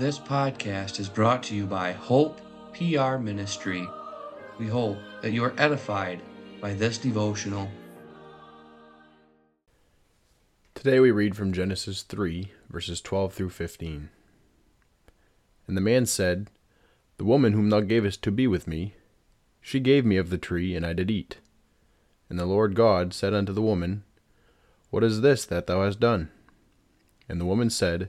This podcast is brought to you by Hope PR Ministry. We hope that you are edified by this devotional. Today we read from Genesis 3, verses 12 through 15. And the man said, The woman whom thou gavest to be with me, she gave me of the tree, and I did eat. And the Lord God said unto the woman, What is this that thou hast done? And the woman said,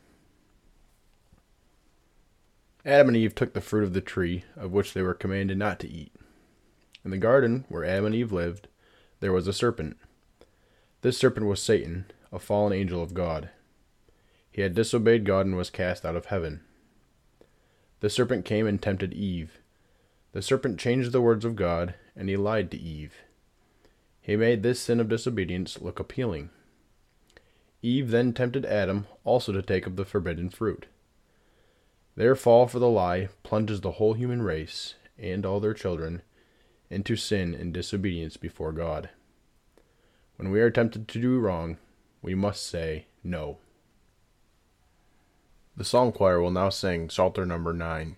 Adam and Eve took the fruit of the tree of which they were commanded not to eat. In the garden where Adam and Eve lived, there was a serpent. This serpent was Satan, a fallen angel of God. He had disobeyed God and was cast out of heaven. The serpent came and tempted Eve. The serpent changed the words of God, and he lied to Eve. He made this sin of disobedience look appealing. Eve then tempted Adam also to take of the forbidden fruit. Their fall for the lie plunges the whole human race, and all their children, into sin and disobedience before God. When we are tempted to do wrong, we must say no. The psalm choir will now sing Psalter number 9.